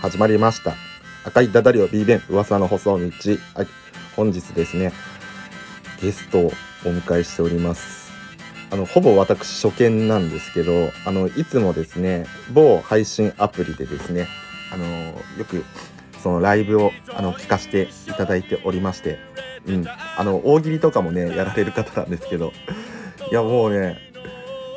始まりました。赤いダダリオ B 弁噂の細道。はい。本日ですねゲストをお迎えしております。あのほぼ私初見なんですけどあのいつもですね某配信アプリでですねあのよくそのライブをあの聞かせていただいておりましてうん。あの大喜利とかもねやられる方なんですけど。いやもうね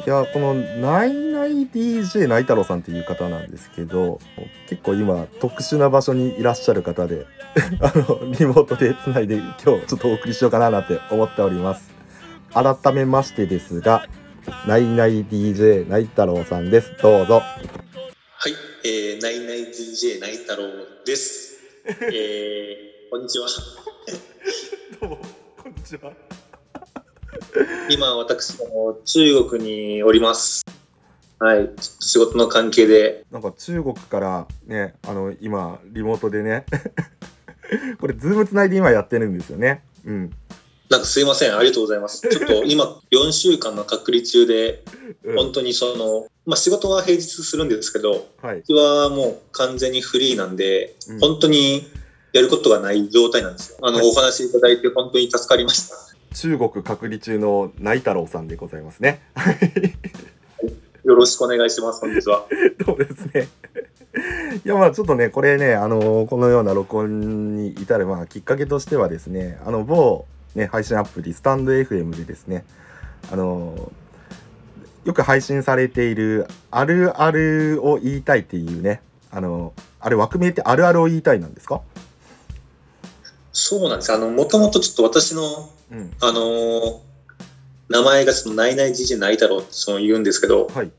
いやこのナイナイ DJ ナイ太郎さんっていう方なんですけど結構今特殊な場所にいらっしゃる方で あのリモートでつないで今日ちょっとお送りしようかななんて思っております改めましてですがナイナイ DJ ナイ太郎さんですどうぞはい、えー、ナイナイ DJ ナイ太郎です。えー、こんにちは。どうもこんにちは今、私、あの中国におります。はい、仕事の関係で、なんか中国からねあの今リモートでね。これズームつないで今やってるんですよね。うん、なんかすいません、ありがとうございます。ちょっと今、4週間の隔離中で、うん。本当にその、まあ仕事は平日するんですけど、はい、はもう完全にフリーなんで、うん。本当にやることがない状態なんですよ。あの、はい。お話いただいて本当に助かりました。中国隔離中のナイ太郎さんでございますねよろしくお願いします、本日は。そうですね。いやまあちょっとねこれねあのこのような録音に至るまあきっかけとしてはですねあの某ね配信アプリスタンド FM でですねあのよく配信されているあるあるを言いたいっていうねあのあれ枠名ってあるあるを言いたいなんですか？そうなんです。あの、もともとちょっと私のうんあのー名前がその、ナイナイ DJ ナイ太郎ってその言うんですけど、はい。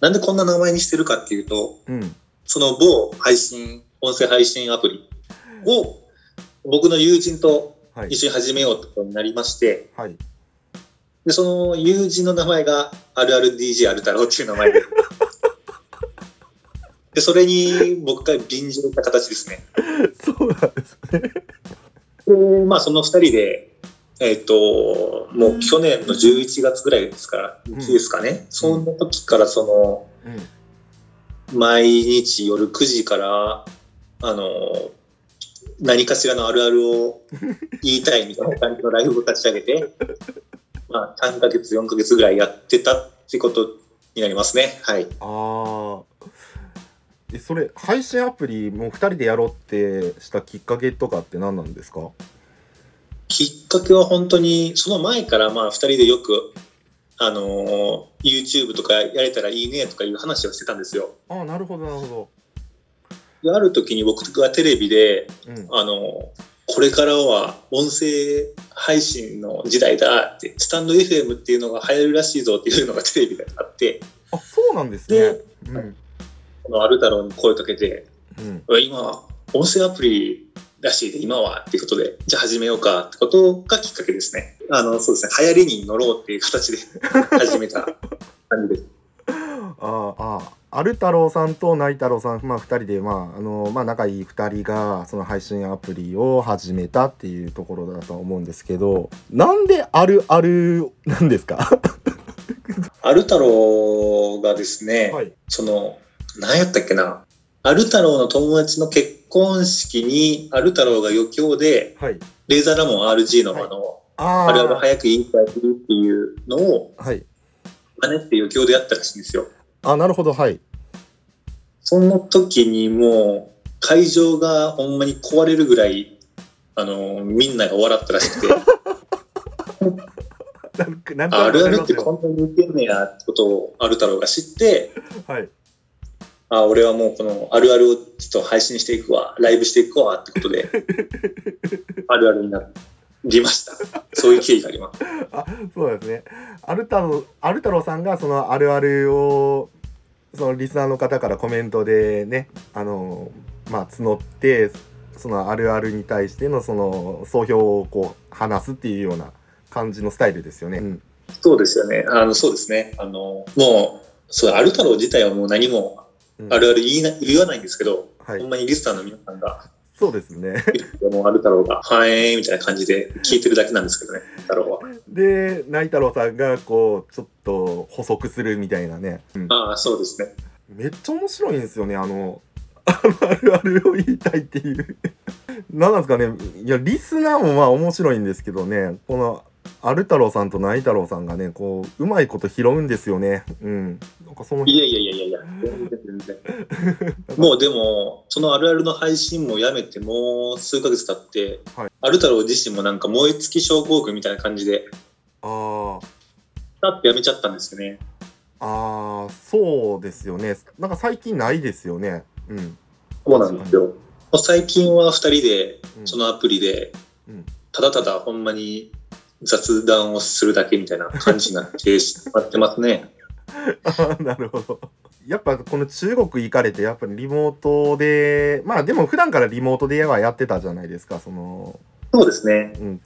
なんでこんな名前にしてるかっていうと、うん。その某配信、音声配信アプリを僕の友人とはい。一緒に始めようってことになりまして、はい。で、その友人の名前があるある DJ ある太郎っていう名前で、で、それに僕が便乗した形ですね。そうなんですね。で、まあその二人で、えっ、と、もう去年の11月ぐらいですから、んですかね。その時からその、うん毎日夜9時から、あの、何かしらのあるあるを 言いたいみたいな感じのライブを立ち上げて、まあ3ヶ月、4ヶ月ぐらいやってたってことになりますね。はい。ああえそれ配信アプリもう2人でやろうってしたきっかけとかって何なんですか？きっかけは本当に、その前からまあ2人でよく、あの YouTube とかやれたらいいねとかいう話をしてたんですよ。ああなるほどなるほである時に僕がテレビで、どうん。あのこれからは音声配信の時代だって、スタンド FM っていうのが流行るらしいぞっていうのがテレビであって、あそうなんですね。でうん。このアル太郎に声かけて、うん。今、音声アプリらしいで、今はっていうことで、じゃあ始めようかってことがきっかけですね。あの、そうですね、流行りに乗ろうっていう形で 始めた感じです。あああアル太郎さんとナイ太郎さん、まあ、2人で、まああのまあ、仲いい2人がその配信アプリを始めたっていうところだと思うんですけどなんであるあるなんですか？アル太郎がですね、はい。その、何やったっけな、アル太郎の友達の結婚式に、アル太郎が余興で、はい。レーザーラモン RG のはいあの、ああれあれあ早く言いたいっていうのをはい。真似って余興でやったらしいんですよ。あなるほど。はい。その時にもう会場がほんまに壊れるぐらい、あの、みんなが笑ったらしくて、あるあるってこんなに似てんねやってことをアル太郎が知って、はいあ俺はもうこのあるあるをちょっと配信していくわ、ライブしていくわってことで、あるあるになりました。そういう経緯があります。あそうですねアル太郎アル太郎さんがそのあるあるをそのリスナーの方からコメントでねあのまあ募ってそのあるあるに対してのその総評をこう話すっていうような感じのスタイルですよね。うんそうですよね。あの、そうですね。あの、もう、そう、アル太郎自体はもう何もうんあるある言いな言わないんですけど、はい。ほんまにリスナーの皆さんが、そうですね。もうアル太郎が、はえーみたいな感じで聞いてるだけなんですけどね、太郎は。で内太郎さんがこうちょっと補足するみたいなね、うん。ああ、そうですね。めっちゃ面白いんですよねあのあのあるあるを言いたいっていう。何なんですかね。いやリスナーもまあ面白いんですけどね。このアル太郎さんとナイ太郎さんがねこううまいこと拾うんですよね。うん。なんかそのいやいやいやいやいや、全然全然。もうでも、そのあるあるの配信もやめて、もう数ヶ月経って、はい。ある太郎自身もなんか燃え尽き症候群みたいな感じで、あー。パってやめちゃったんですよね。あーそうですよね。なんか最近ないですよね。うん。そうなんですよ。最近は2人で、うん。そのアプリでうん、ただただほんまに雑談をするだけみたいな感じになってしまってますね。なるほどやっぱこの中国行かれてやっぱりリモートでまあでも普段からリモートではやってたじゃないですかそのそうですね。うん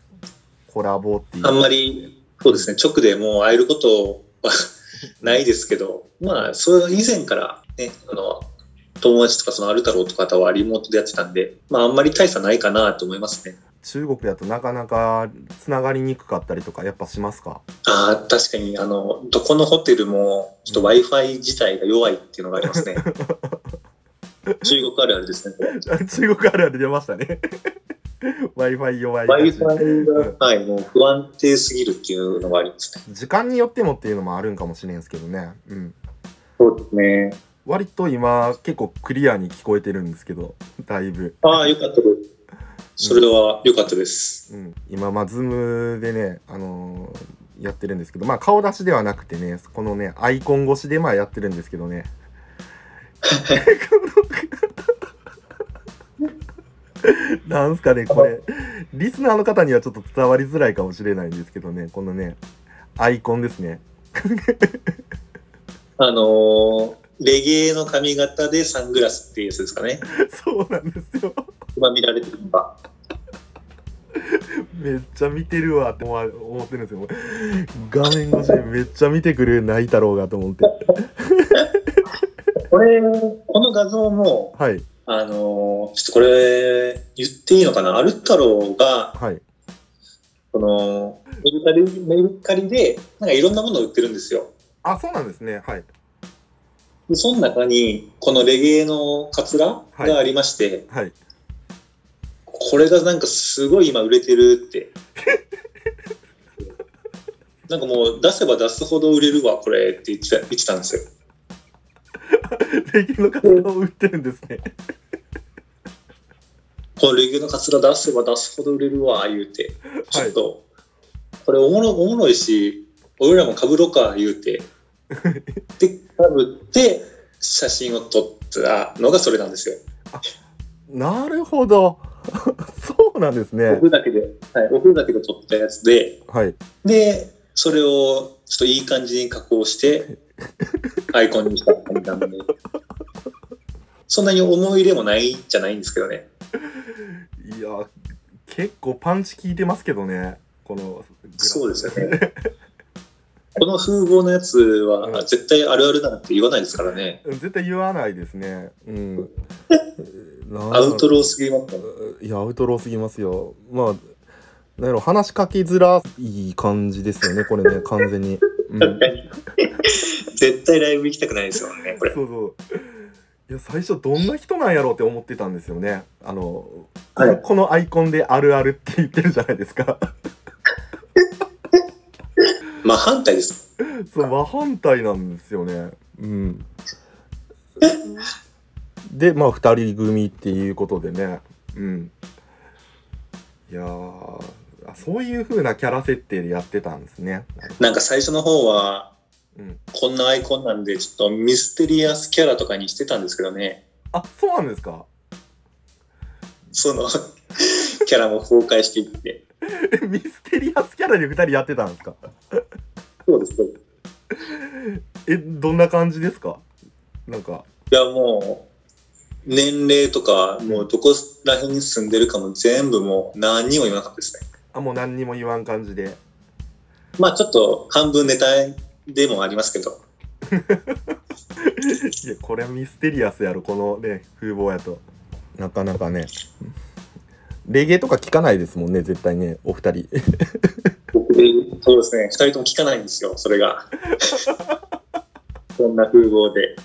コラボっていうあんまり、そうですね、直でもう会えることはないですけど、まあ、それ以前からね、あの、友達とかそのアル太郎とかとはリモートでやってたんで、まあ、あんまり大差ないかなと思いますね。中国だとなかなかつながりにくかったりとかやっぱしますか？ああ、確かに、あの、どこのホテルも、ちょっと Wi-Fi 自体が弱いっていうのがありますね。中国あるあるですね。中国あるある出ましたね Wi-Fi 弱い Wi-Fi が、はい、もう不安定すぎるっていうのがありますね。時間によってもっていうのもあるんかもしれんすけどねうんそうですね。割と今結構クリアに聞こえてるんですけどだいぶ、ああ、よかったです。それは良かったです。うん、今まあズームでねあのーやってるんですけどまあ顔出しではなくてねこのねアイコン越しでまあやってるんですけどね。なんすかねこれ。リスナーの方にはちょっと伝わりづらいかもしれないんですけどねこのねアイコンですね。あのーレゲエの髪型でサングラスっていうやつですかね。そうなんですよ。今見られてるのが。めっちゃ見てるわって思ってるんですよ。画面越しでめっちゃ見てくる泣いたろうがと思って。これ、この画像も、はい。あのーちょっとこれ、言っていいのかな？アル太郎が、はい。この、メルカリ、メルカリで、なんかいろんなものを売ってるんですよ。あそうなんですね。はい。でその中に、このレゲエのカツラがありまして、はいこれがなんかすごい今売れてるって。なんかもう出せば出すほど売れるわ、これって言ってた言ってたんですよ。レギュのカツラを売ってるんですね このレゲエのカツラ出せば出すほど売れるわ、言うて。ちょっと、これおもろおもろいし、俺らも被ろうか、言うて。で、被って、写真を撮ったのがそれなんですよ。なるほど そうなんですねお風だけで、はい、お風だけで撮ったやつで、はいで、それをちょっといい感じに加工して、アイコンにした感じなんで。そんなに思い入れもないじゃないんですけどね。いや結構パンチ効いてますけどねこのそうですよね。この風貌のやつは絶対あるあるだなんて言わないですからね。絶対言わないですね。うん。アウトローすぎますね。いやアウトローすぎますよ。まあなんやろ話しかけづらい感じですよねこれね 完全に、うん、絶対ライブ行きたくないですよね、これ。そうそう。いや最初どんな人なんやろうって思ってたんですよね。あの、はい。このアイコンであるあるって言ってるじゃないですかまあ反対です。そう真反対なんですよね。うん。でまあ2人組っていうことでね。うん。いやそういう風なキャラ設定でやってたんですね。なんか最初の方は、うん。こんなアイコンなんで、ちょっとミステリアスキャラとかにしてたんですけどね。あそうなんですか？その、キャラも崩壊していって。え ミステリアスキャラで2人やってたんですか？そうです。いえどんな感じですか？なんかや、もう、年齢とか、もうどこら辺に住んでるかも全部もう何にも言わなかったですね。あもう何にも言わん感じでまあちょっと半分ネタでもありますけど。いやこれはミステリアスやろこのね風貌やとなかなかねレゲエとか聞かないですもんね絶対ねお二人僕そうですね、二人とも聞かないんですよ、それが。そんな風貌で。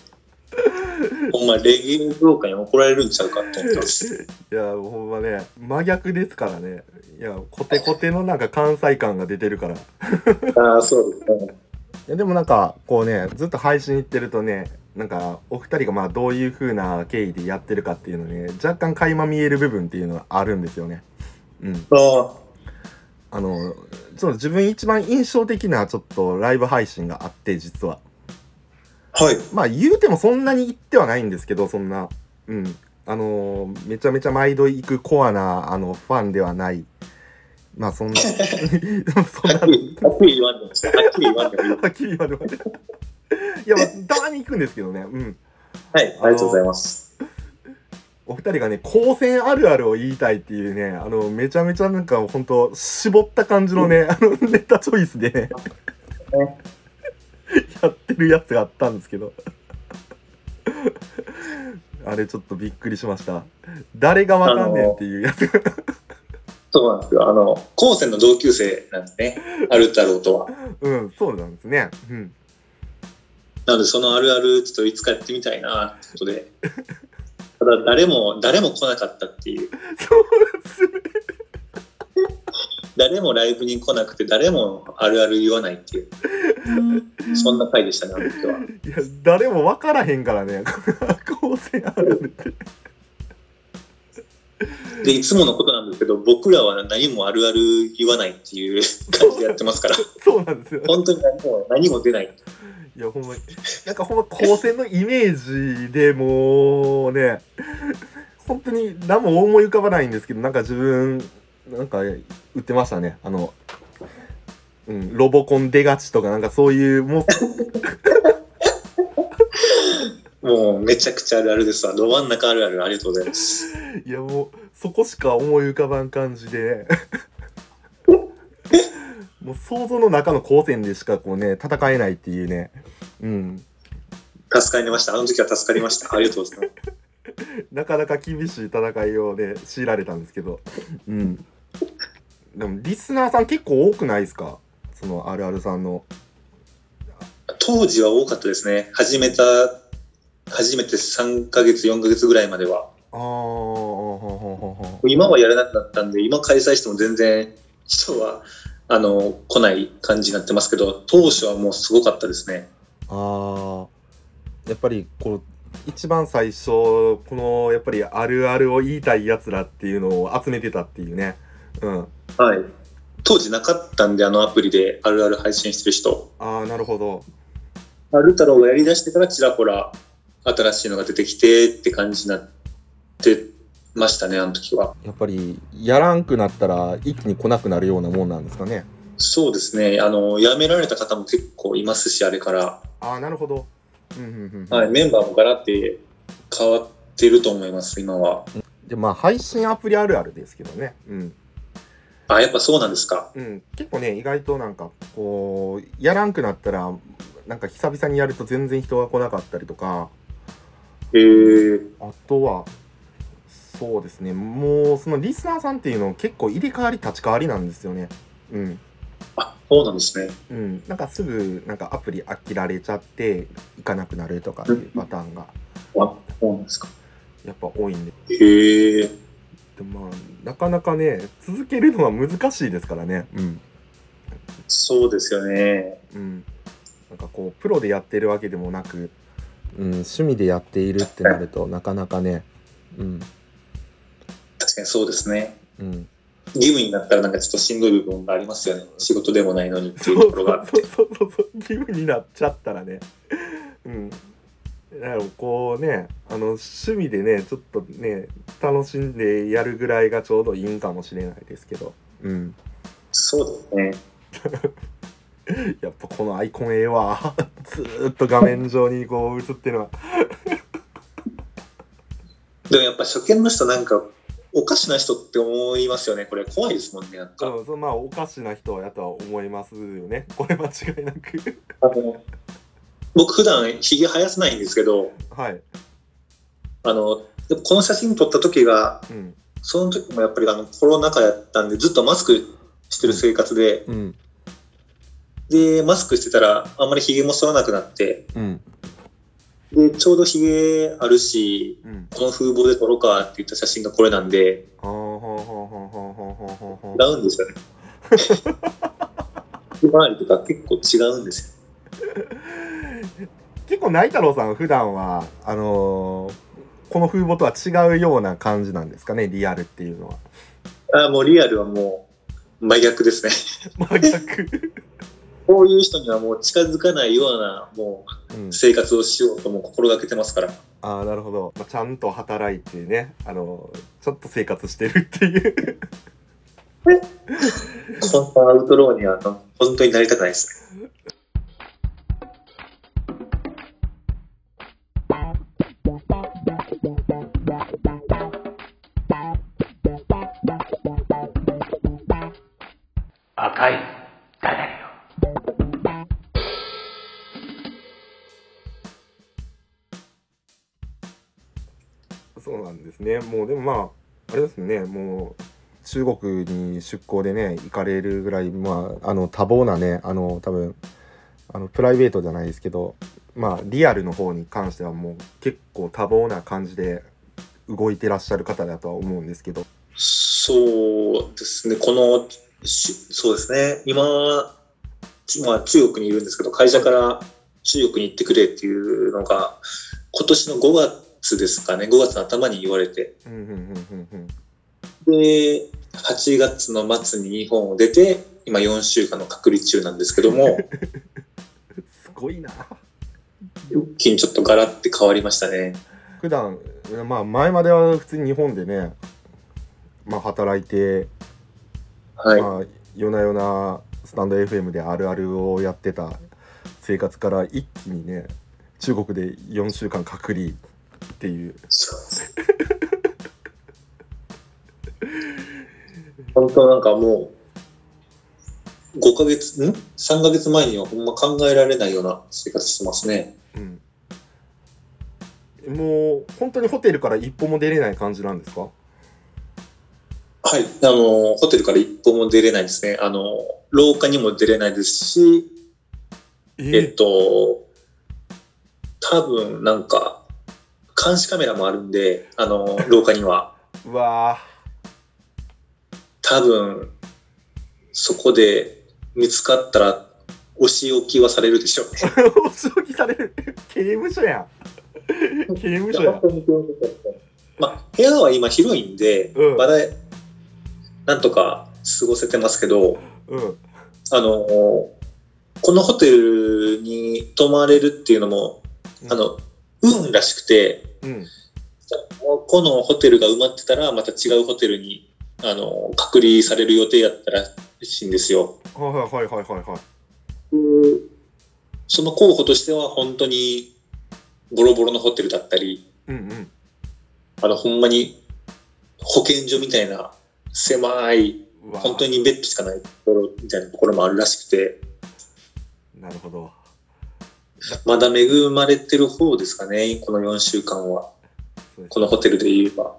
ほんまレゲエ業界に怒られるんちゃうかって思ってます。いやほんまね真逆ですからねいやコテコテのなんか関西感が出てるからい ああ、そうですね。やでもなんかこうねずっと配信行ってるとねなんかお二人がまあどういう風な経緯でやってるかっていうのね若干垣間見える部分っていうのはあるんですよね。うん。ああのちょっと自分一番印象的なちょっとライブ配信があって実は。あ、はい。まあ言うてもそんなに行ってはないんですけどそんな。うん。あのーめちゃめちゃ毎度行くコアなあのファンではない。まあそんな。そんな。はっきり、言わんでも、はっきり言わんでも。はっきり言われます いやまあたまに行くんですけどねうんはい、ありがとうございます。お二人がね高専あるあるを言いたいっていうねあのめちゃめちゃなんか本当絞った感じのねあのネタチョイスでね やってるやつがあったんですけど あれちょっとびっくりしました誰がわかんねんっていうやつがそうなんですよ。あの、高専の同級生なんですね。アル太郎とは。うんそうなんですねうんなので、そのあるある、ちょっといつかやってみたいな、ってことで。ただ、誰も、誰も来なかったっていう。そうですね誰もライブに来なくて、誰もあるある言わないっていう。そんな回でしたね、あの時は。いや誰もわからへんからね高専あるあるってで、いつものことなんですけど、僕らは何もあるある言わないっていう感じでやってますから、そうなんですよ本当に何も、何も出ない。いやほんまなんかほんま高専のイメージでもうね本当に何も思い浮かばないんですけどなんか自分なんか売ってましたねあの、うん、ロボコン出がちとかなんかそういうもう もう、めちゃくちゃあるあるですわ。ど真ん中あるある、ありがとうございます。いやもうそこしか思い浮かばん感じでもう想像の中の高専でしかこうね戦えないっていうねうん助かりました。あの時は助かりました。ありがとうございます。なかなか厳しい戦いをね強いられたんですけどうんでもリスナーさん結構多くないですか？そのあるあるさんの当時は多かったですね。始めた、初めて3ヶ月、4ヶ月ぐらいまでは。ああ今はやらなくなったんで、今開催しても全然人は、あの、来ない感じになってますけど、当初はもうすごかったですね。ああやっぱりこう一番最初このやっぱりあるあるを言いたいやつらっていうのを集めてたっていうねうんはい。当時なかったんで、あのアプリであるある配信してる人。ああなるほどある太郎がやりだしてからちらほら新しいのが出てきてって感じになってましたね、あの時は。やっぱりやらんくなったら一気に来なくなるようなもんなんですかねそうですね。あの、辞められた方も結構いますし、あれから。ああなるほどうんうんうんうんはい、メンバーもガラって変わってると思います、今は。でまあ配信アプリあるあるですけどねうんあ、やっぱそうなんですか。うん、結構ね意外となんかこうやらんくなったらなんか久々にやると全然人が来なかったりとかへえあとはそうですね。もうそのリスナーさんっていうの結構入れ替わり立ち替わりなんですよね。うん。あ、そうなんですね。うん。なんかすぐなんかアプリ飽きられちゃって行かなくなるとかっていうパターンが。あ、そうなんですか。やっぱ多いんで。へえ。でまあなかなかね続けるのは難しいですからね。うん。そうですよね。うん、なんかこうプロでやってるわけでもなく、うん、趣味でやっているってなるとなかなかね、うん。確かにそうですね。うん、義務になったらなんかちょっとしんどい部分がありますよね。仕事でもないのにってそいううところがあって。そうそうそう。義務になっちゃったらね、うん、だからこうねあの趣味でねちょっとね楽しんでやるぐらいがちょうどいいんかもしれないですけど、うん、そうですね。やっぱこのアイコンええわ。ずーっと画面上にこう映ってるのは。でもやっぱ初見の人なんかおかしな人って思いますよね。これ怖いですもんね。なんか。うん、そのまあおかしな人やとは思いますよね これ間違いなくあの僕普段ひげ生やさないんですけど、はい、あの、この写真撮った時が、うんその時もやっぱりあのコロナ禍やったんでずっとマスクしてる生活で、うんで、マスクしてたらあんまりひげも剃らなくなって、うんで、ちょうどひげあるし、うん、この風貌で撮ろうかって言った写真がこれなんで、違うんですよね。ひまわりとか結構違うんですよ。結構、内太郎さん、普段は、あのー、この風貌とは違うような感じなんですかね、リアルっていうのは。あもうリアルはもう真逆ですね。真逆こういう人にはもう近づかないようなもうんう、生活をしようとも心がけてますから。ああ、なるほど。まあ、ちゃんと働いてね、あのーちょっと生活してるっていう。こんなアウトローには本当になりたくないです。赤いもうでもまああれですね。もう中国に出向でね行かれるぐらいまああの多忙なねあの多分あのプライベートじゃないですけどまあリアルの方に関してはもう結構多忙な感じで動いてらっしゃる方だとは思うんですけど。そうですね、この、しそうですね、今、まあ、中国にいるんですけど、会社から中国に行ってくれっていうのが、今年の5月ですかね、5月の頭に言われて、うんうんうん。で、8月の末に日本を出て、今4週間の隔離中なんですけども、すごいな。一気にちょっとガラって変わりましたね。普段まあ前までは普通に日本でねまあ働いてはい。まあ、夜な夜なスタンド FM であるあるをやってた生活から一気にね中国で4週間隔離っていうそう 本当なんかもう、5ヶ月、ん ?3 ヶ月前にはほんま考えられないような生活してますね。うんもう本当にホテルから一歩も出れない感じなんですか？はい。あの、ホテルから一歩も出れないですね。あの、廊下にも出れないですし、ええっと、多分なんか、監視カメラもあるんで、あの、廊下には。うわ多分、そこで見つかったら、お仕置きはされるでしょう。ね。ーお仕置きされる。刑務所やん。刑務所やん。まあ、部屋は今広いんで、うん。まだなんとか過ごせてますけど、うん。あの、このホテルに泊まれるっていうのも、あの、運らしくて、うん。このホテルが埋まってたら、また違うホテルに、あの、隔離される予定やったらしいんですよ。はいはいはいはいはい。はいその候補としては、本当に、ボロボロのホテルだったり、うんうん。あの、ほんまに、保健所みたいな、狭い、本当にベッドしかないところみたいなところもあるらしくて、なるほどまだ恵まれてる方ですかね、この4週間は。このホテルで言えば。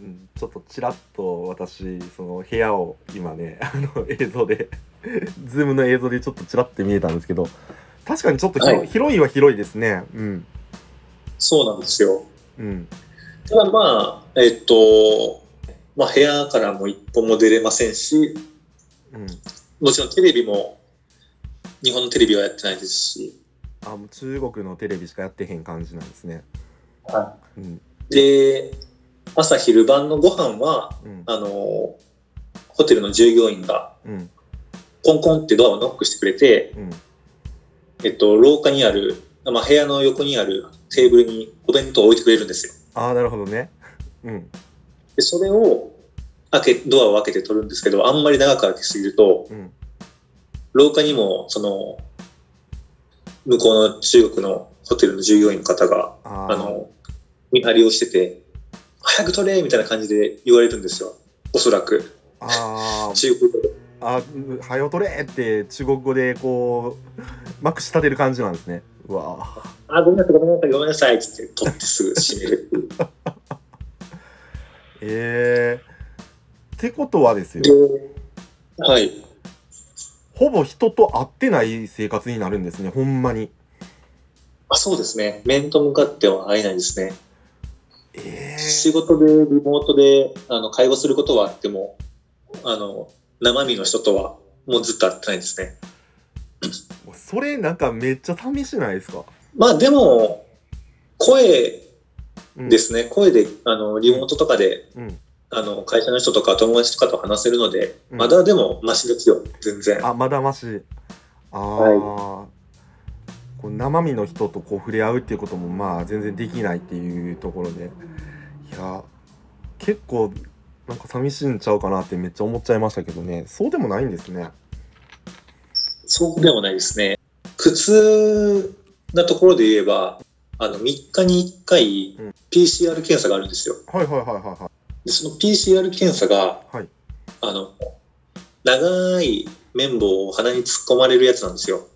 うんちょっとちらっと私その部屋を今ね あの映像で ズームの映像でちょっとちらって見えたんですけど確かにちょっと広,、はい広いは広いですねうんそうなんですよ。うんただまあ、えっと、まあ部屋からも一歩も出れませんし、うんもちろんテレビも、日本のテレビはやってないですし、あもう中国のテレビしかやってへん感じなんですね。はうん。で、朝昼晩のご飯は、うん。あの、ホテルの従業員がうん。コンコンってドアをノックしてくれて、うん。えっと、廊下にある、まあ部屋の横にあるテーブルにお弁当を置いてくれるんですよ。ああなるほどね。うん。で、それを開け、ドアを開けて取るんですけど、あんまり長く開けすぎると、うん。廊下にも、その、向こうの中国のホテルの従業員の方が、あの、見張りをしてて、早く取れみたいな感じで言われるんですよ。おそらく。あー中国語で。あ「はよ取れ!」って中国語でこうまくし立てる感じなんですねうわーあ、ごめんなさい、ごめんなさい、ごめんなさい、つって取ってすぐ閉める。えー、ってことはですよではい。ほぼ人と会ってない生活になるんですねほんまにあそうですね。面と向かっては会えないですね。ええ仕事でリモートであの会話することはあっても、あの、生身の人とはもうずっと会ってないですね。それなんかめっちゃ寂しないですか、まあでも、声うん、ですね。声で、あの、リモートとかで、うんあの、会社の人とか友達とかと話せるので、うんまだでもマシですよ。全然。あまだましああ、はこう生身の人とこう触れ合うっていうこともまあ全然できないっていうところでいや結構なんか寂しいんちゃうかなってめっちゃ思っちゃいましたけどねそうでもないんですねそうでもないですね。苦痛なところで言えば、あの、3日に1回うん PCR 検査があるんですよ。はいはいはいはいはいでその PCR 検査が、はいあの、長い綿棒を鼻に突っ込まれるやつなんですよ。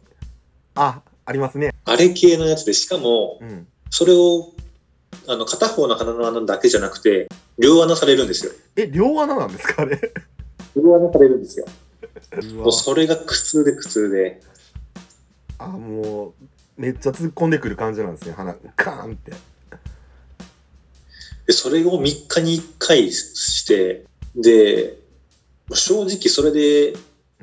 あありますねあれ系のやつで、しかも、うんそれを、あの、片方の鼻の穴だけじゃなくて、両穴されるんですよ。え両穴なんですかあれ？両穴されるんですよ。もうそれが苦痛で苦痛で。あもうめっちゃ突っ込んでくる感じなんですね鼻カーンってでそれを3日に1回して、で、正直それで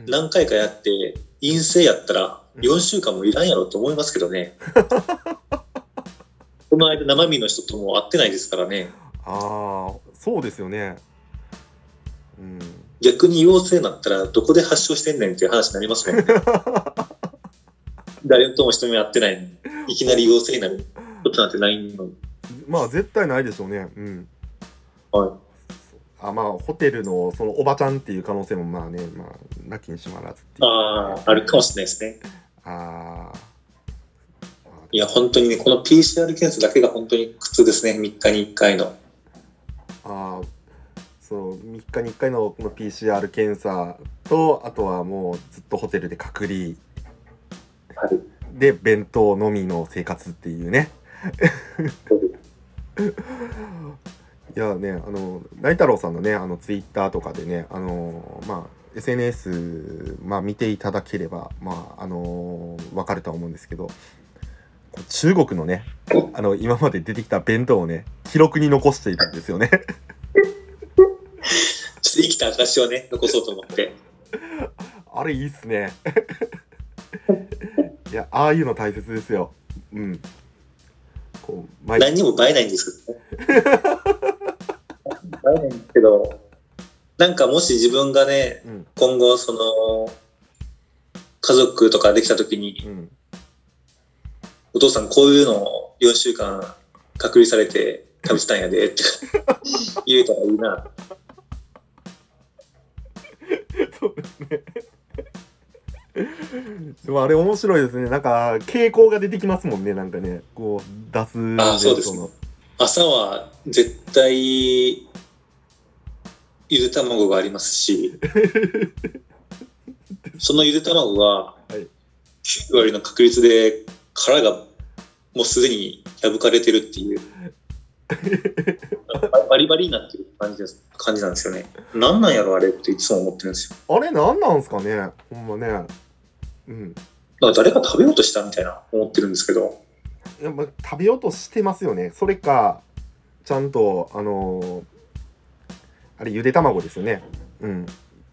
何回かやって、陰性やったら4週間もいらんやろと思いますけどね。この間生身の人とも会ってないですからね。ああそうですよねうん逆に陽性になったらどこで発症してんねんっていう話になりますもんね。誰とも人目会ってないいきなり陽性になることなんてないのに。まあ絶対ないでしょうねうんはい。あまあホテルのそのおばちゃんっていう可能性もまあねまあなきにしもあらずっていうああ、あるかもしれないですね。あーいや、本当にね、この PCR 検査だけが本当に苦痛ですね。3日に1回の。あーそう3日に1回のこの PCR 検査とあとはもうずっとホテルで隔離はい。で弁当のみの生活っていうね いやねあの大太郎さんのねあのツイッターとかでねあのまあ SNS、まあ、見ていただければまああの分かるとは思うんですけど中国のねあの今まで出てきた弁当をね記録に残しているんですよね。ちょっと生きた証をね、残そうと思って。あれいいっすね。いやああいうの大切ですよ。うんこう毎何にも映えないんですけどね。映えないんですけど、なんかもし自分がね、うん今後、その、家族とかできた時に、うんお父さんこういうのを4週間隔離されて食べてたんやでって 言えたらいいな。そうですね。でもあれ面白いですね。なんか傾向が出てきますもんね。なんかね、こう出すあそうです朝は絶対、ゆで卵がありますし、そのゆで卵がい9割の確率で殻がもうすでに破かれてるっていう、バリバリになってる感じです感じなんですよね。なんなんやろあれっていつも思ってるんですよ。あれなんなんすかね。ほんまね。うん。だから誰か食べようとしたみたいな思ってるんですけど、やっぱ食べようとしてますよね。それかちゃんとあのーあれゆで卵ですよね。うん。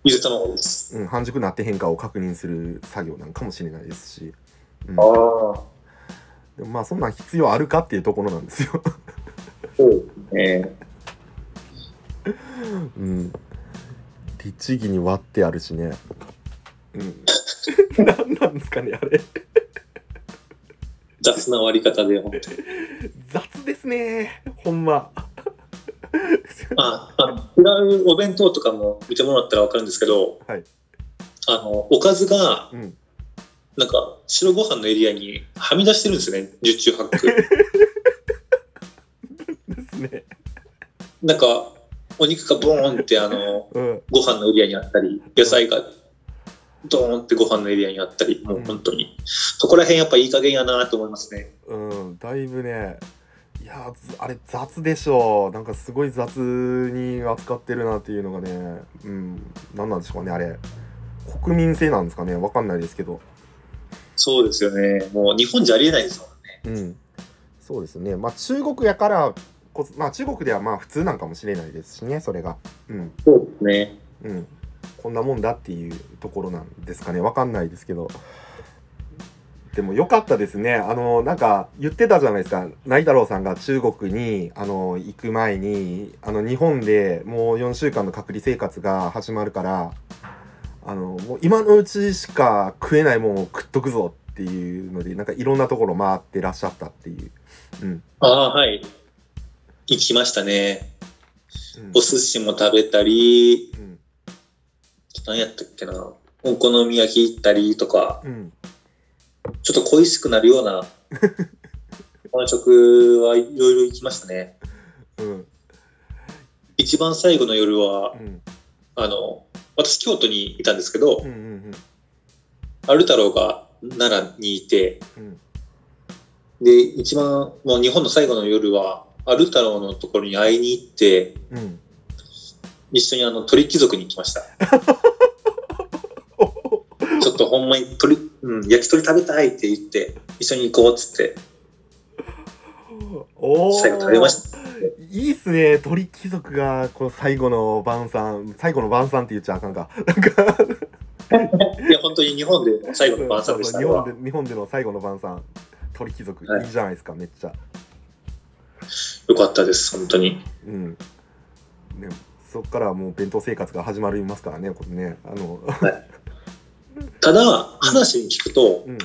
ゆで卵です。うん、半熟なって変化を確認する作業なんかもしれないですし、うん、ああ、でもまあそんなん必要あるかっていうところなんですよ。そうね。うん。律儀に割ってあるしね。うん。何なんですかね、あれ。雑な割り方で、本当に。雑ですね。ほんま。あ、あの違うお弁当とかも見てもらったらわかるんですけど、はいあの、おかずが、うん。なんか、白ご飯のエリアにはみ出してるんですよね、十中八九。ですね。なんか、お肉がボーンって、あの、うん。ご飯のエリアにあったり、野菜がドーンってご飯のエリアにあったり、もう本当に。そこら辺やっぱいい加減やなと思いますね。うん。だいぶね。いやずあれ雑でしょなんかすごい雑に扱ってるなっていうのがねうん何なんでしょうかねあれ国民性なんですかねわかんないですけどそうですよね。もう日本じゃありえないですもんね。うん、そうですね。まあ中国やからこまあ中国ではまあ普通なんかもしれないですしね、それが。うん。そうですね。うん。こんなもんだっていうところなんですかね。わかんないですけど。でも良かったですね。あの、なんか言ってたじゃないですか。ナイ太郎さんが中国に、あの、行く前に、あの、日本でもう4週間の隔離生活が始まるから、あの、もう今のうちしか食えないもんを食っとくぞっていうので、なんかいろんなところ回ってらっしゃったっていう。うん。ああ、はい。行きましたね。うんお寿司も食べたり、うん。何やったっけな。お好み焼き行ったりとか、うん。ちょっと恋しくなるような 本食はいろいろ行きましたね。うん。一番最後の夜はう、ん。あの、私京都にいたんですけど、うん。うん。アル太郎が奈良にいて、うん。で、一番、もう日本の最後の夜は、アル太郎のところに会いに行って、うん。一緒にあの鳥貴族に行きました。ちょっとほんまに鳥、うん、焼き鳥食べたいって言って、一緒に行こうっつって、おー。最後食べました。いいっすね。鳥貴族がこの最後の晩餐。最後の晩餐って言っちゃあかんか。なんか。いや、本当に日本で最後の晩餐でした。日本で日本での最後の晩餐。鳥貴族、はい。い、いじゃないですかめっちゃ。よかったです、本当に。うん。ねそっからはもう弁当生活が始まりますからねこれね。あのただ、話に聞くと、うん。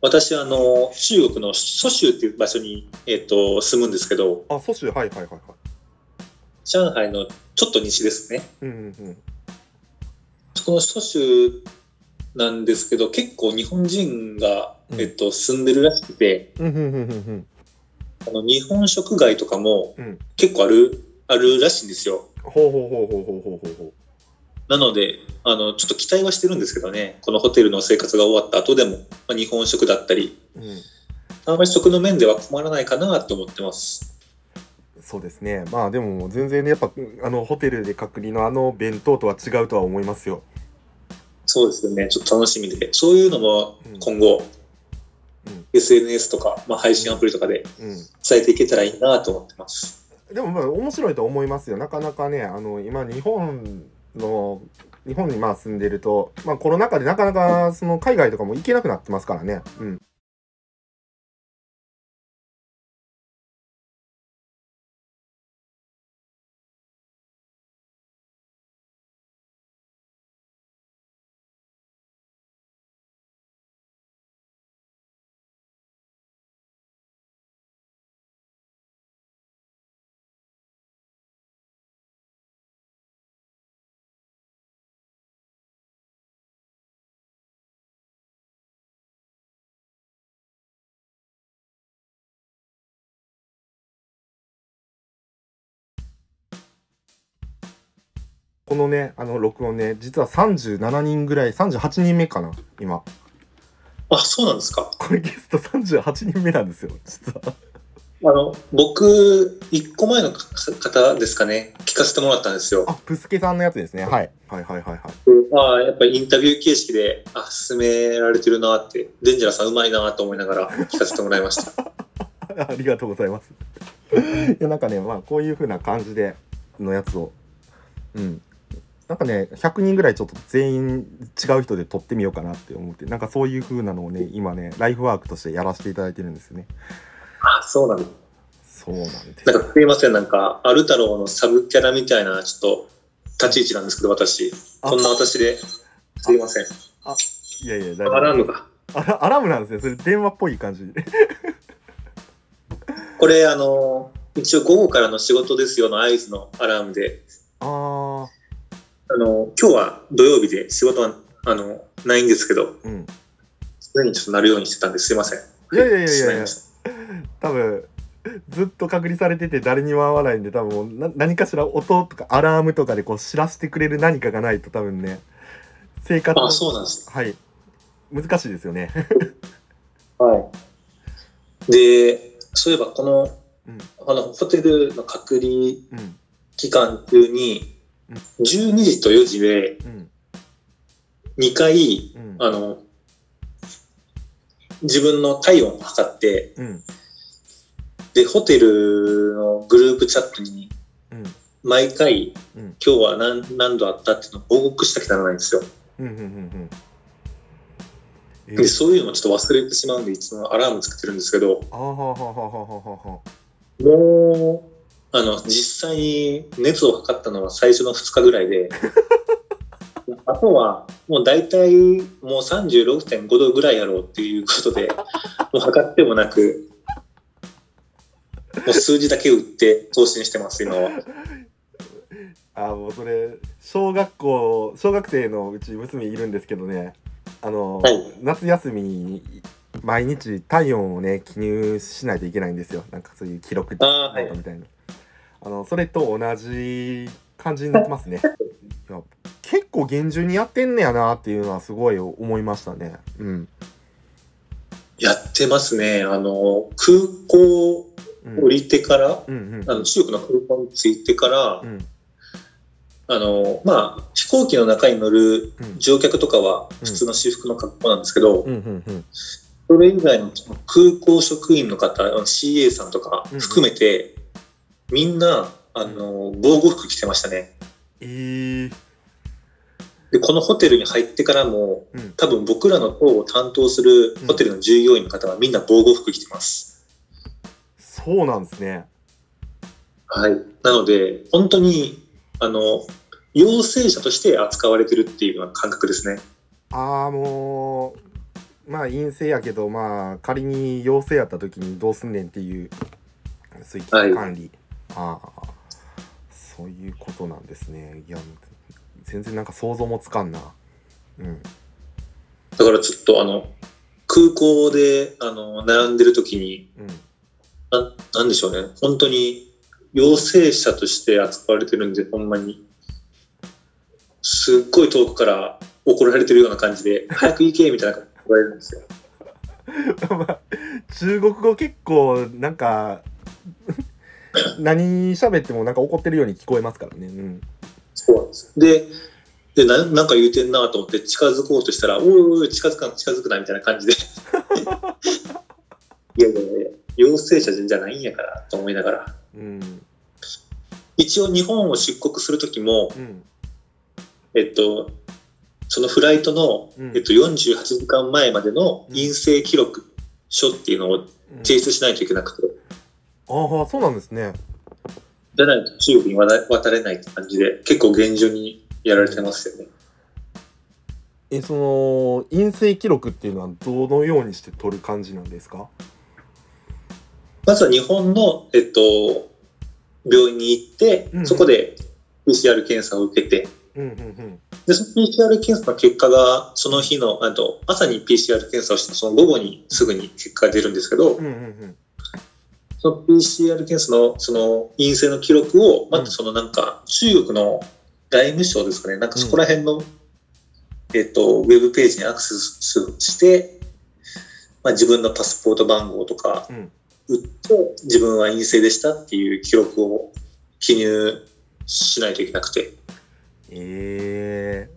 私はあの、中国の蘇州っていう場所に、えっ、と、住むんですけど、あ蘇州はいはいはいはい。上海のちょっと西ですね。うんうん。そこの蘇州なんですけど、結構日本人が、うん。えっと、住んでるらしくて、うんうんうんうんうん。あの日本食街とかもうん。結構ある、あるらしいんですよ。ほうほうほうほうほうほうほうほなので、あの、ちょっと期待はしてるんですけどね、このホテルの生活が終わった後でも、まあ、日本食だったり、う、うん、あんまり食の面では困らないかなと思ってます。そうですね。まあでも全然ねやっぱあのホテルで隔離のあの弁当とは違うとは思いますよ。そうですよね、ちょっと楽しみで。そういうのもうん。今後、うん。SNS とか、まあ、配信アプリとかでうん。伝えていけたらいいなと思ってます。でもまあ面白いと思いますよ。なかなかね、あの今日本の日本にまあ住んでると、まあコロナ禍でなかなかその海外とかも行けなくなってますからね。うん。このね、あの録音ね、実は37人ぐらい、38人目かな、今。あ、そうなんですか？これゲスト38人目なんですよ、実は。あの、僕、一個前の方ですかね、聞かせてもらったんですよ。あ、プスケさんのやつですね。はい。はいはいはいはい。ああ、やっぱりインタビュー形式で、あ、進められてるなって、デンジャラさんうまいなと思いながら聞かせてもらいました。ありがとうございます。いやなんかね、まあこういう風な感じでのやつを、うん。なんかね、100人ぐらいちょっと全員違う人で撮ってみようかなって思って、なんかそういう風なのをね、今ね、ライフワークとしてやらせていただいてるんですよね。あ、そうなん。そうなんです。なんかすいません、なんか、アル太郎のサブキャラみたいな、ちょっと、立ち位置なんですけど、私。あこんな私で、すいません。いやいや、大アラー丈ムが。夫。アラアラームなんですね。それ電話っぽい感じ。これ、あの、一応午後からの仕事ですよの合図のアラームで、あー、あの、今日は土曜日で仕事は、あの、ないんですけど、うん。常にちょっとなるようにしてたんですいません。いやいやいやいやいや多分ずっと隔離されてて誰にも会わないんで多分な何かしら音とかアラームとかでこう知らせてくれる何かがないと多分ね生活あ、そうなんです。はい難しいですよね はい。で、そういえばこの、うんあの、ホテルの隔離うん期間中にうん、12時と4時でうん2回、うん。あの、自分の体温を測って、うん。で、ホテルのグループチャットにうん。毎回、うん。今日は何何度あったっていうのを報告しなきゃならないんですよ。で、そういうのもちょっと忘れてしまうんで、いつもアラームつけてるんですけど、もう、あの、実際に熱を測ったのは最初の2日ぐらいで、あとは、もう大体、もう36.5度ぐらいやろうっていうことで、もう測ってもなく、もう数字だけ打って更新してます、今は。あもうそれ小学校小学生のうち娘いるんですけどね。あの、はい。夏休みに毎日体温をね記入しないといけないんですよ。なんかそういう記録みたいなあのそれと同じ感じになってますね。いや結構厳重にやってんねやなっていうのはすごい思いましたね。うん、やってますね。あの、空港うん、降りてから、うんうん。あの中国の空港に着いてから、うん。あの、まあ、飛行機の中に乗るうん。乗客とかは普通の私服の格好なんですけど、うんうんうん。それ以外の空港職員の方、CA さんとか含めて、みんな、あの、防護服着てましたね。えー、で、このホテルに入ってからも、うん多分僕らの塔を担当するホテルの従業員の方はみんな防護服着てます。そうなんですねはい。なので、本当に、あの、陽性者として扱われてるっていうような感覚ですね。ああもうまあ陰性やけどまあ仮に陽性やった時にどうすんねんっていうそういう危機管理、ああそういうことなんですね。いや全然なんか想像もつかんな。うん。だからちょっとあの、空港で、あの、並んでる時に、うん。ななんでしょうね。本当に、陽性者として扱われてるんで、ほんまに、すっごい遠くから怒られてるような感じで、早く行けみたいな感じで怒られるんですよ。まあ中国語結構なんか何喋ってもなんか怒ってるように聞こえますからね。うん。そうなんです。で、でななんか言うてんなと思って近づこうとしたら、おいおい、近づかん、近づくな、みたいな感じで。いやいやいや、陽性者じゃないんやから、と思いながら。うん。一応日本を出国するときも、うん。えっと、そのフライトの、うん。えっと、48時間前までの陰性記録書っていうのをうん。提出しないといけなくて、ああそうなんですね。じゃないと中国に渡渡れないって感じで、結構厳重にやられてますよね。えその陰性記録っていうのはどのようにして取る感じなんですか？まずは日本の、えっと、病院に行ってう、んそこで PCR 検査を受けて、うんうんうん。で、その PCR 検査の結果が、その日の、あと、朝に PCR 検査をしたその午後にすぐに結果が出るんですけど、うんうんうんその PCR 検査のその陰性の記録を、またそのなんか、中国の外務省ですかね、なんかそこら辺の、えっと、ウェブページにアクセスして、まあ、自分のパスポート番号とかうん。打って、自分は陰性でしたっていう記録を記入しないといけなくて、え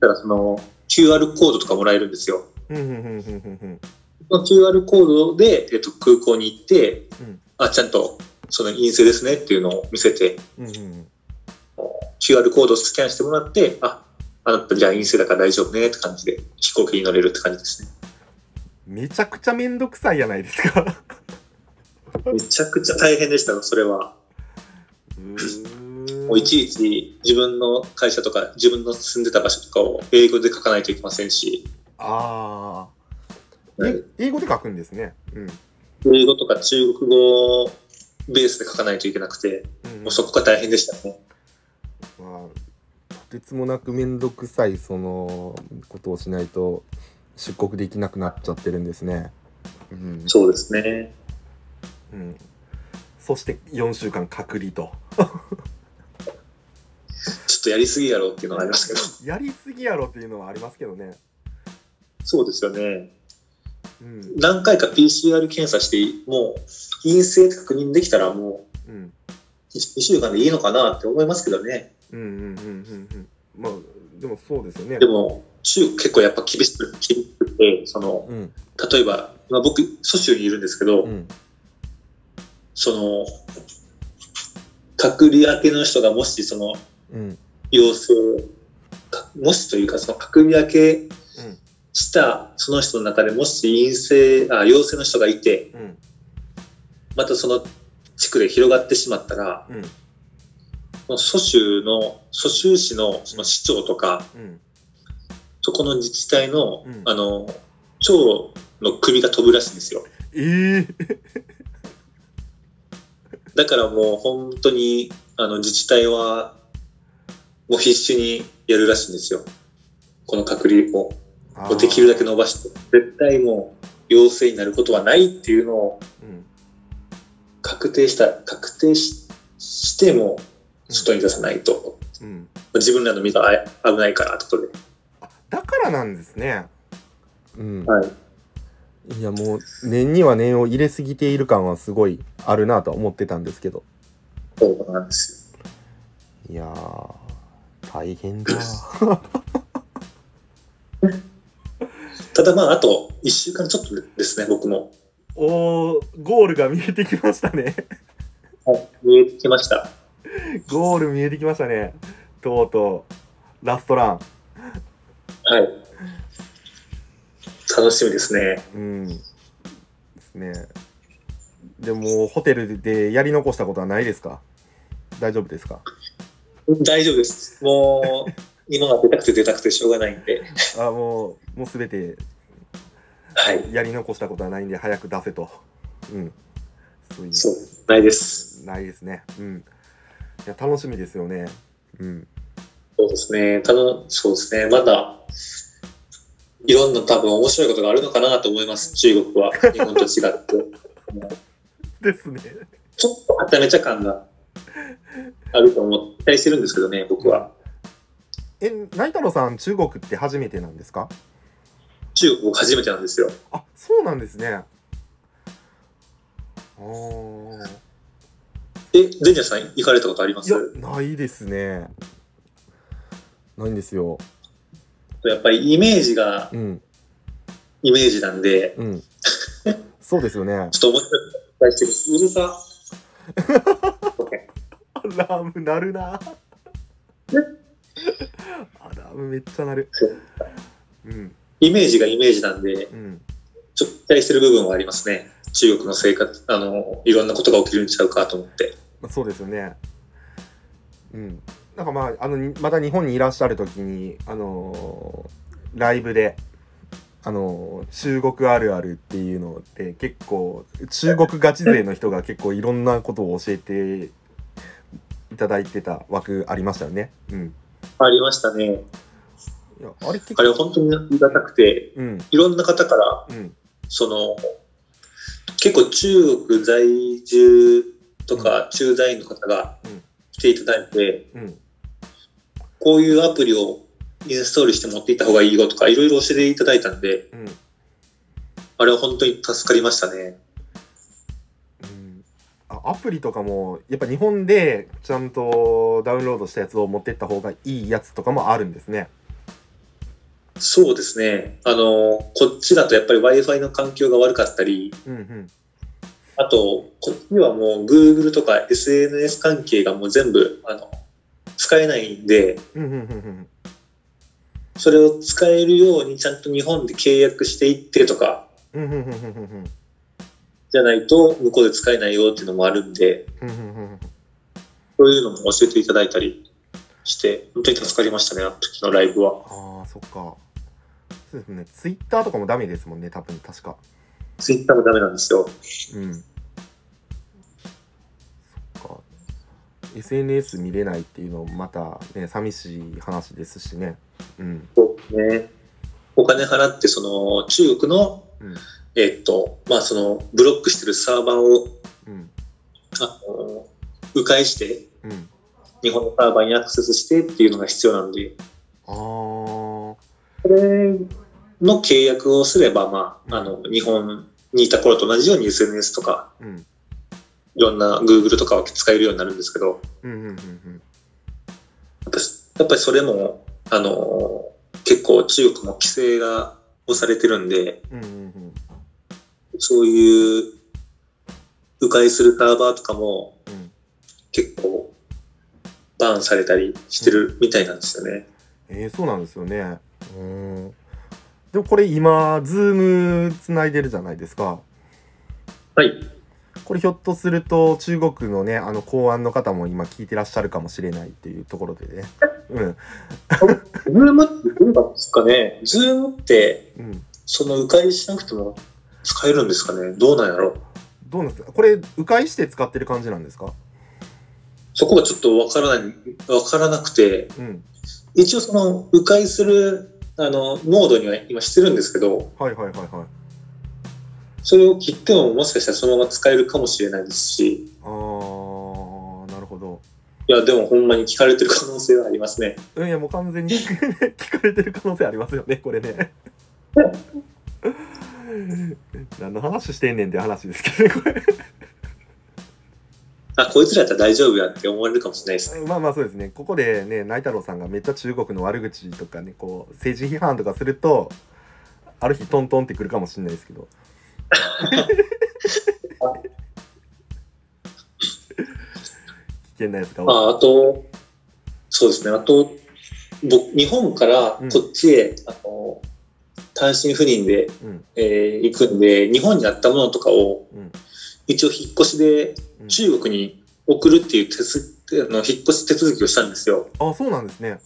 だからその QR コードとかもらえるんですよ。えうんうんうんうんうんその QR コードで、えっと、空港に行って、うん。あ、ちゃんとその陰性ですねっていうのを見せて、うんうん。QR コードをスキャンしてもらって、あ、あなたじゃあ陰性だから大丈夫ねって感じで飛行機に乗れるって感じですね。めちゃくちゃめんどくさいやないですか。めちゃくちゃ大変でしたよ、それは。もういちいち自分の会社とか自分の住んでた場所とかを英語で書かないといけませんし、ああ、英語で書くんですねうん英語とか中国語ベースで書かないといけなくて、うんもうそこが大変でしたね。まあ、とてつもなく面倒くさいそのことをしないと出国できなくなっちゃってるんですね。うんそうですね。うん、そして4週間隔離と ちょっとやりすぎやろっていうのがありますけど。やりすぎやろっていうのはありますけどね。そうですよね。うん。何回か PCR 検査して、もう陰性確認できたらもううん。2週間でいいのかなって思いますけどね。うんうんうんうんうん。まあでもそうですよね。でも、中国結構やっぱ厳しく厳しくて、その、うん。例えば、まあ、僕、蘇州にいるんですけど、うん。その、隔離明けの人がもしそのうん。陽性、かもしというかその隔離明けうんしたその人の中でもし陰性、あ、陽性の人がいて、うんまたその地区で広がってしまったら、うんその蘇州の、蘇州市のその市長とか、うんそこの自治体の、うんあの、長の首が飛ぶらしいんですよ。ええ だからもう本当に、あの、自治体は、もう必死にやるらしいんですよ。この隔離を。できるだけ伸ばして、絶対もう陽性になることはないっていうのをうん確定した、確定ししても外に出さないと、うん。自分らの身があ危ないからってことで。あだからなんですね。うん。はい。いやもう念には念を入れすぎている感はすごいあるなとは思ってたんですけど。そうなんですいやー大変だただまあ、あと1週間ちょっとですね、僕も。おーゴールが見えてきましたねはい。見えてきました。ゴール見えてきましたねとうとうラストランはい。楽しみですね。うんですねでもホテルでやり残したことはないですか？大丈夫ですか？大丈夫です。もう、今が出たくて出たくてしょうがないんで。あもうもう全てはい。やり残したことはないんで早く出せとうんそうそう、ないです。ないですねうんいや楽しみですよねうんそうですね。たのそうですね。まだ、いろんな多分面白いことがあるのかなと思います。中国は。日本と違って。ですねちょっとはためちゃ感があると思ったりしてるんですけどね、僕は。え内太郎さん中国って初めてなんですか？中国僕初めてなんですよ。あそうなんですね。あー。え、デンジャーさん行かれたことあります？いやないですね。ないんですよ。やっぱりイメージがうん。イメージなんで、うん。そうですよね。ちょっと面白い。うるさ。ア ラーム鳴るなアラームめっちゃ鳴る。うん。イメージがイメージなんで、うん。ちょっと期待してる部分はありますね。中国の生活、あの、いろんなことが起きるんちゃうかと思って。まあ、そうですよね。うん。なんかまああのにまた日本にいらっしゃる時にあのーライブであのー中国あるあるっていうのって結構中国ガチ勢の人が結構いろんなことを教えていただいてた枠ありましたよね。うんありましたね。いやあれ結あれ構本当にありがたくて、うん。いろんな方から、うん。その、結構中国在住とか駐在員の方がうん。来ていただいて、うん。こういうアプリをインストールして持っていった方がいいよとか、いろいろ教えていただいたんで、うん。あれは本当に助かりましたね。アプリとかもやっぱ日本でちゃんとダウンロードしたやつを持ってった方がいいやつとかもあるんですね。そうですね。あの、こっちだとやっぱり Wi-Fi の環境が悪かったり、うんうん。あと、こっちはもう Google とか SNS 関係がもう全部、あの、使えないんで、うんうんうんうん。それを使えるようにちゃんと日本で契約していってとか、じゃないと向こうで使えないよっていうのもあるんで、そういうのも教えていただいたりして、本当に助かりましたね、あの時のライブは。ああそっか。そうですね。ツイッターとかもダメですもんね多分確か。Twitter もダメなんですよ。うん。そっか。SNS 見れないっていうのもまたね寂しい話ですしね。うん。そうですね。お金払って、その、中国の、うんえっと、まあ、その、ブロックしてるサーバーを、うん。あの、迂回して、うん。日本のサーバーにアクセスしてっていうのが必要なんで、ああこれの契約をすれば、まあ、あの、日本にいた頃と同じように SNS とか、うん。いろんな Google とかは使えるようになるんですけど、うんうんうんうん。やっぱやっぱりそれも、あの、結構中国も規制が押されてるんで、うんうんうんそういう、迂回するサーバーとかもうん。結構バーンされたりしてるみたいなんですよね。えー、そうなんですよね。うん。でもこれ今ズームつないでるじゃないですか。はい。これひょっとすると中国のねあの公安の方も今聞いてらっしゃるかもしれないっていうところでね。うん。ズームってどうなんですかね？ズームって、うん。その迂回しなくても使えるんですかね？どうなんやろ？どうなんですか？これ迂回して使ってる感じなんですか？そこがちょっとわからない、わからなくて、うん。一応その迂回する、あの、モードには今してるんですけど、はいはいはいはい。それを切ってももしかしたらそのまま使えるかもしれないですし、あーなるほど。いや、でもほんまに聞かれてる可能性はありますね。うんいやもう完全に 聞かれてる可能性ありますよねこれね何の話してんねんって話ですけどねこれあ、こいつらやったら大丈夫やって思われるかもしれないですね。まあまあそうですねここでね内太郎さんがめっちゃ中国の悪口とかねこう政治批判とかするとある日トントンってくるかもしれないですけど危険なやつが多いああと、そうですね。あと、僕、日本からこっちへ、あの、単身赴任で、うん。えー行くんで、日本にあったものとかを、うん。一応引っ越しでうん。中国に送るっていう手すあの引っ越し手続きをしたんですよ。あそうなんですね。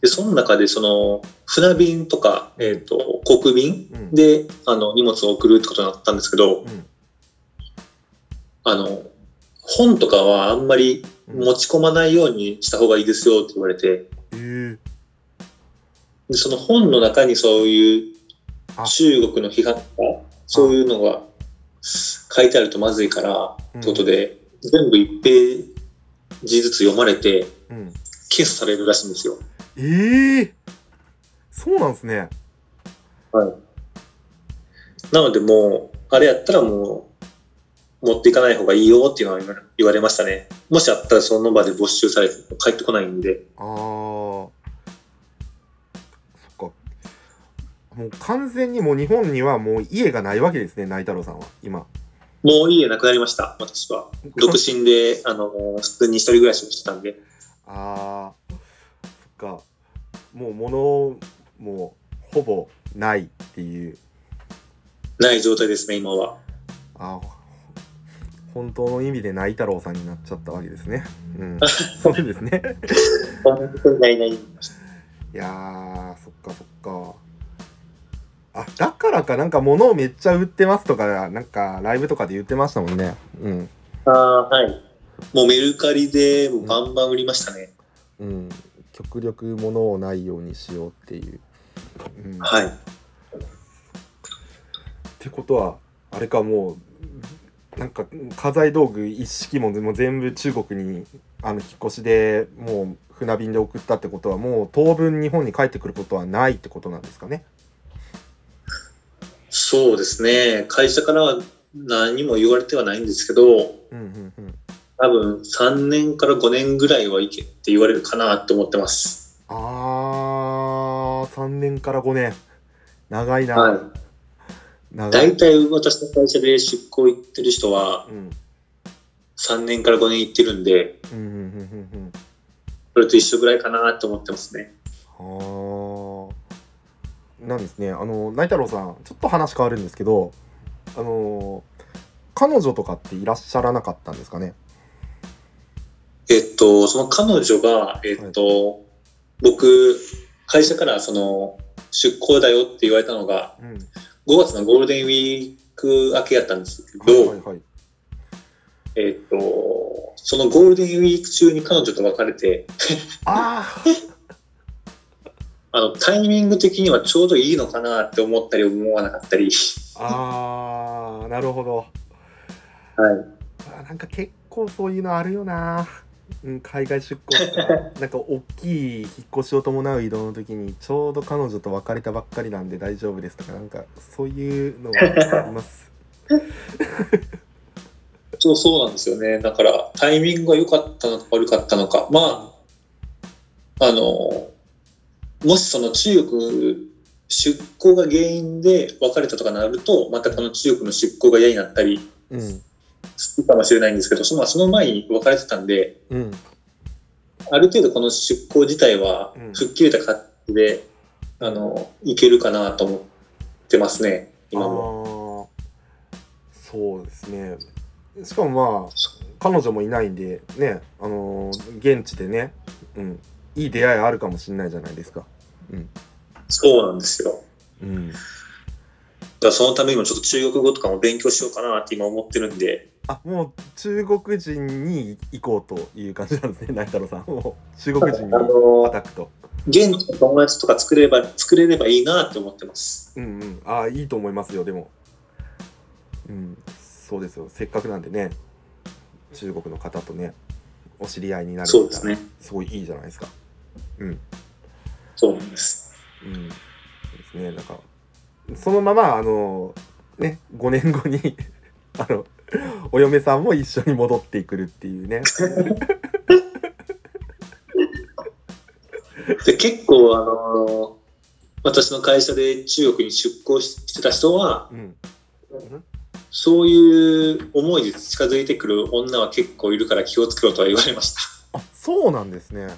で、その中で、その、船便とか、えっ、と、航空便うん。で、あの、荷物を送るってことになったんですけど、うん。あの、本とかはあんまりうん。持ち込まないようにした方がいいですよって言われて、えー、でその本の中にそういうあ。中国の批判とか、そういうのが書いてあるとまずいから、ってことで、全部1ページずつ読まれて、うん。消されるらしいんですよ。えー、そうなんですね。なのでもう、あれやったらもう、持っていかない方がいいよっていうのは言われましたね。もしあったらその場で没収されても帰ってこないんで。あーもう完全にもう日本にはもう家がないわけですね内太郎さんは今もう家なくなりました、私は。独身で、あの、普通に一人暮らしをしてたんで。あーそっかもう物もうほぼないっていうない状態ですね、今は。あー本当の意味で内太郎さんになっちゃったわけですねうん そうですねいない。いやーそっかそっかあだからかなんか物をめっちゃ売ってますとかなんかライブとかで言ってましたもんねうんああ、はい。もうメルカリでもうバンバン売りましたね。うん極力物をないようにしようっていう、うん、はい。ってことはあれかもうなんか家財道具一式ももう全部中国にあの引っ越しでもう船便で送ったってことはもう当分日本に帰ってくることはないってことなんですかねそうですね。会社からは何も言われてはないんですけど、うんうんうん多分3年から5年ぐらいはいけって言われるかなって思ってます。あー3年から5年長いな、はい。長い大体私の会社で出向行ってる人はうん3年から5年行ってるんで、うんうんうんうんそれと一緒ぐらいかなって思ってますね。うんはあなんですね。あの内太郎さんちょっと話変わるんですけどあの彼女とかっていらっしゃらなかったんですかね？えっと、その彼女が、えっと、僕、会社からその出向だよって言われたのが、うん。5月のゴールデンウィーク明けやったんですけど、はいはいはい。えっと、そのゴールデンウィーク中に彼女と別れて、ああの、タイミング的にはちょうどいいのかなって思ったり思わなかったり、ーあーなるほどはい。あなんか結構そういうのあるよな、うん、海外出向とか なんか大きい引っ越しを伴う移動の時にちょうど彼女と別れたばっかりなんで大丈夫ですとかなんかそういうのはあります そうそうなんですよね。だから、タイミングが良かったのか悪かったのか。まあ、あの、もしその中国出向が原因で別れたとかなると、またこの中国の出向が嫌になったりうん。するかもしれないんですけど、そのまあその前に別れてたんで、うん。ある程度この出向自体はうん。吹っ切れた感じで、あの、いけるかなと思ってますね、あ今も。ー。そうですね。しかもまあ彼女もいないんでねあのー現地でね、うん、いい出会いあるかもしれないじゃないですかそうなんですよ。うん。だそのためにもちょっと中国語とかも勉強しようかなって今思ってるんで、あもう中国人に行こうという感じなんですね成太郎さん。もう中国人にアタックと。現地の友達とか作れれば、作れればいいなって思ってます。うんうん。ああいいと思いますよでも。うん。そうですよ。せっかくなんでね中国の方とねお知り合いになるそうですね。すごいいいじゃないですか。うんそうなんです。うん。ですね。なんかそのままあのね5年後に あのお嫁さんも一緒に戻ってくるっていうね。で、結構、あの私の会社で中国に出向してた人は、うん。そういう思いで近づいてくる女は結構いるから気をつけろとは言われました。あそうなんですね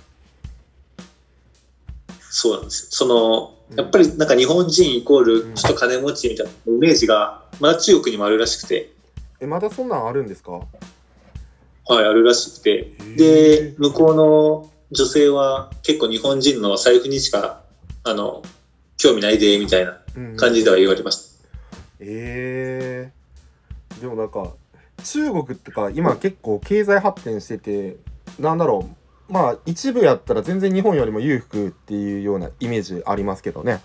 そうなんですよ。そのうん、やっぱりなんか日本人イコールちょっと金持ちみたいなイメージが、まだ中国にもあるらしくて、えまだそんなんあるんですか？はい、あるらしくて。ー。で、向こうの女性は結構日本人の財布にしか、あの、興味ないで、みたいなうん感じでは言われました。えー、でもなんか中国ってか今結構経済発展しててなんだろうまあ一部やったら全然日本よりも裕福っていうようなイメージありますけどね。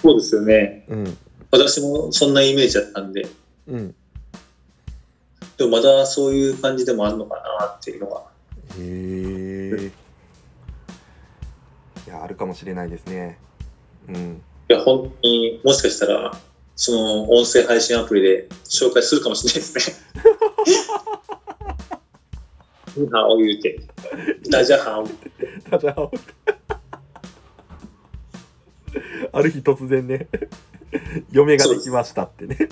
そうですよね。うん。私もそんなイメージだったんで、うん。でもまだそういう感じでもあるのかなっていうのは。へえいやあるかもしれないですね。うん。いや、本当にもしかしたら、その音声配信アプリで紹介するかもしれないですね。ニーハオ言うて、ダジャハン。ただある日突然ね嫁ができましたってねず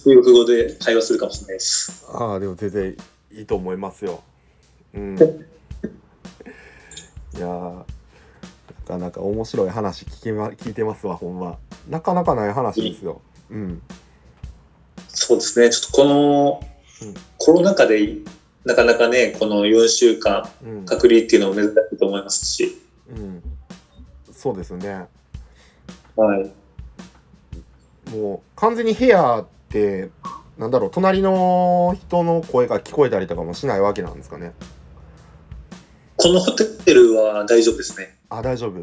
っと中国語で会話するかもしれないです。ああでも全然いいと思いますようん。いやなかなか面白い話聞け、ま、聞いてますわほん。まなかなかない話ですようん。そうですね、ちょっとこのうん。コロナ禍で、なかなかね、この4週間うん、隔離っていうのも珍しいと思いますし、うん、そうですね。はい。もう完全に部屋ってなんだろう隣の人の声が聞こえたりとかもしないわけなんですかね。このホテルは大丈夫ですね。あ大丈夫。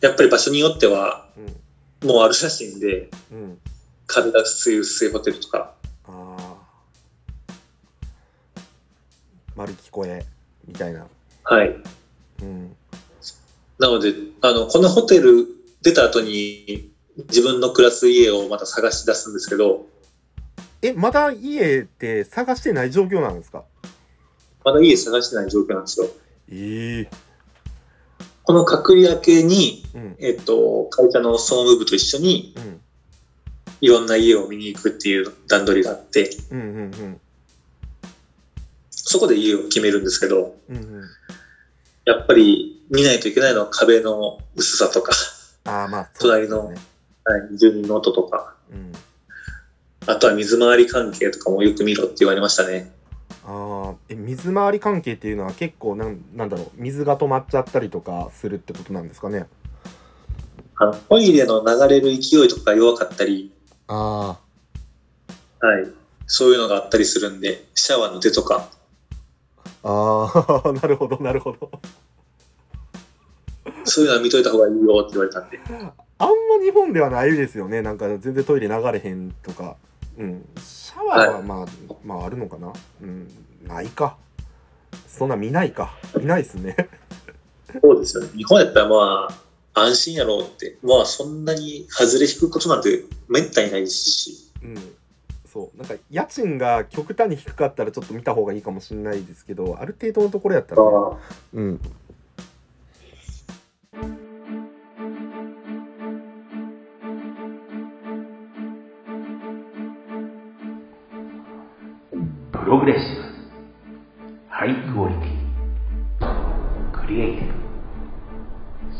やっぱり場所によっては、うん。もうあるらしいんで、うん壁が薄い薄いホテルとか、ああ丸聞こえみたいな。はい。うん。なので、あの、このホテル出た後に、自分の暮らす家をまた探し出すんですけど、えまだ家って探してない状況なんですか？まだ家探してない状況なんですよ。ええこの隔離明けに、うん。えっと、会社の総務部と一緒に、うんいろんな家を見に行くっていう段取りがあって、うんうんうん。そこで家を決めるんですけど、うんうん。やっぱり見ないといけないのは壁の薄さとか、ああまあそうですよね。はい住人の音とか、うん。あとは水回り関係とかもよく見ろって言われましたね。ああえ水回り関係っていうのは結構なんなんだろう水が止まっちゃったりとかするってことなんですかね？あのトイレの流れる勢いとかが弱かったり、あはい、そういうのがあったりするんで、シャワーの出とか、あああ なるほどなるほど。そういうのは見といた方がいいよって言われたんで、あんま日本ではないですよね。なんか全然トイレ流れへんとか。うん。シャワーはまあ、まああるのかな。うん。ないか。そんな見ないか。見ないっすね。そうですよね。日本やったらまあ、安心やろうって、まあそんなに外れ引くことなんてめったにないですし、うん。そう。なんか家賃が極端に低かったらちょっと見た方がいいかもしれないですけどある程度のところやったら、ね、あうん。プログレッシ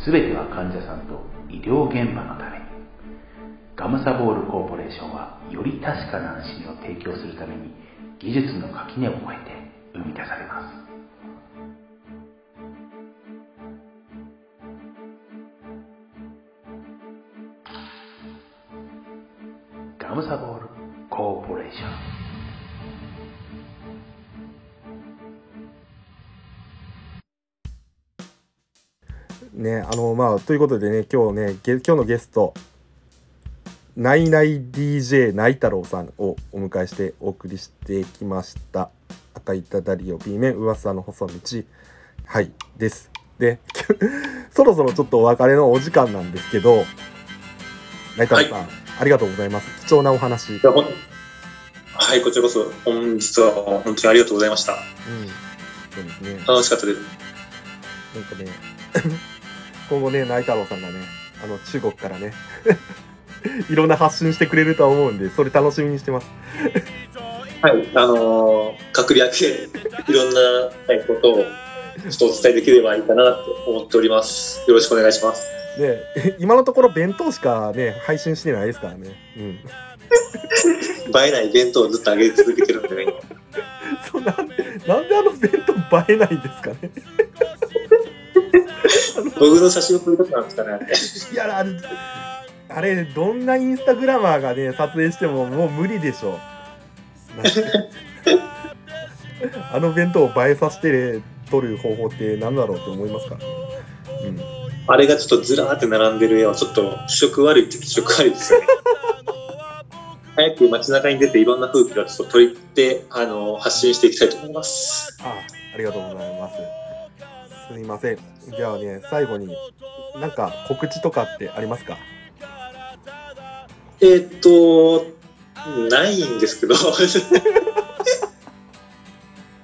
すべては患者さんと医療現場のためにガムサボールコーポレーションはより確かな安心を提供するために技術の垣根を越えて生み出されます。ガムサボールねあのまあということでね今日ねゲ今日のゲストナイナイ DJ ナイ太郎さんをお迎えしてお送りしてきました。赤いただりを B 面噂の細道。はいです。で そろそろちょっとお別れのお時間なんですけどナイ太郎さん、ありがとうございます。貴重なお話。はい、こちらこそ本日は本当にありがとうございました。そうですね。楽しかったです。なんかね、今後ね、ナイ太郎さんがね、あの、中国からね、いろんな発信してくれるとは思うんで、それ楽しみにしてます。はい、あのー、隔離明け、いろんなはいことをちょっとお伝えできればいいかなと思っております。よろしくお願いします。で、今のところ弁当しかね、配信してないですからね。うん。映えない弁当をずっと上げ続けてるんでね、そうなんで、なんであの弁当映えないんですかね。僕の写真を撮るときなんですかね。いや、あれ、あれ、どんなインスタグラマーがね、撮影してももう無理でしょ。なんて あの弁当を映えさせて撮る方法って何だろうって思いますか。うん。あれがちょっとずらーって並んでる絵はちょっと気色悪いって気色悪いですよね。早く街中に出ていろんな風景をちょっと撮りって、あの発信していきたいと思います。あありがとうございます。すみません。じゃあね、最後に、なんか告知とかってありますか？えーっと、ないんですけど、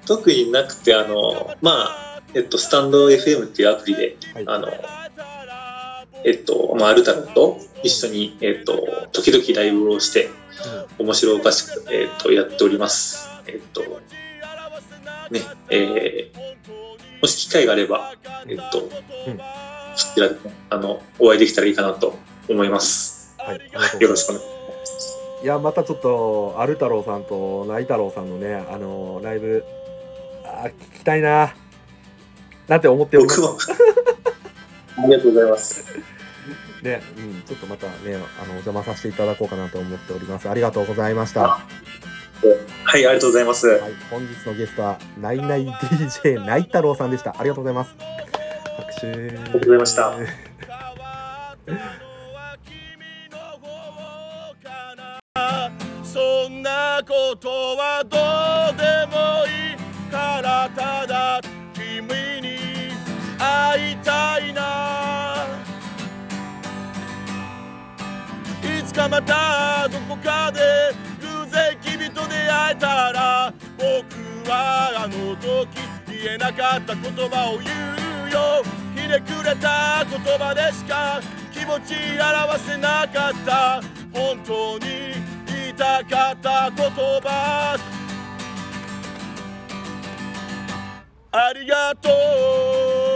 特になくて、あの、まあ、えっと、スタンド FM っていうアプリで、はい。あの、えっと、まあ、アルタロと一緒に、えっと、時々ライブをして、面白おかしく、えっと、やっております。えっと、ね、えーもし機会があれば、えっと、うんそちらでね、あの、お会いできたらいいかなと思います。はい。よろしくお願いします。いや、またちょっと、アル太郎さんとナイ太郎さんのね、あのライブ、あー聞きたいな。なんて思っております？ありがとうございます。ね、うん、ちょっとまたね、あの、お邪魔させていただこうかなと思っております。ありがとうございました。ははい、ありがとうございます。い、本日のゲストは、ナイナイ DJ ナイ太郎さんでした。ありがとうございます。拍手。ありがとうございましたそんなことはどうでもいいからただ君に会いたいないつかまたどこかでと出会えたら僕はあの時言えなかった言葉を言うよ。ひねくれた言葉でしか。気持ち表せなかった本当に言いたかった言葉。ありがとう。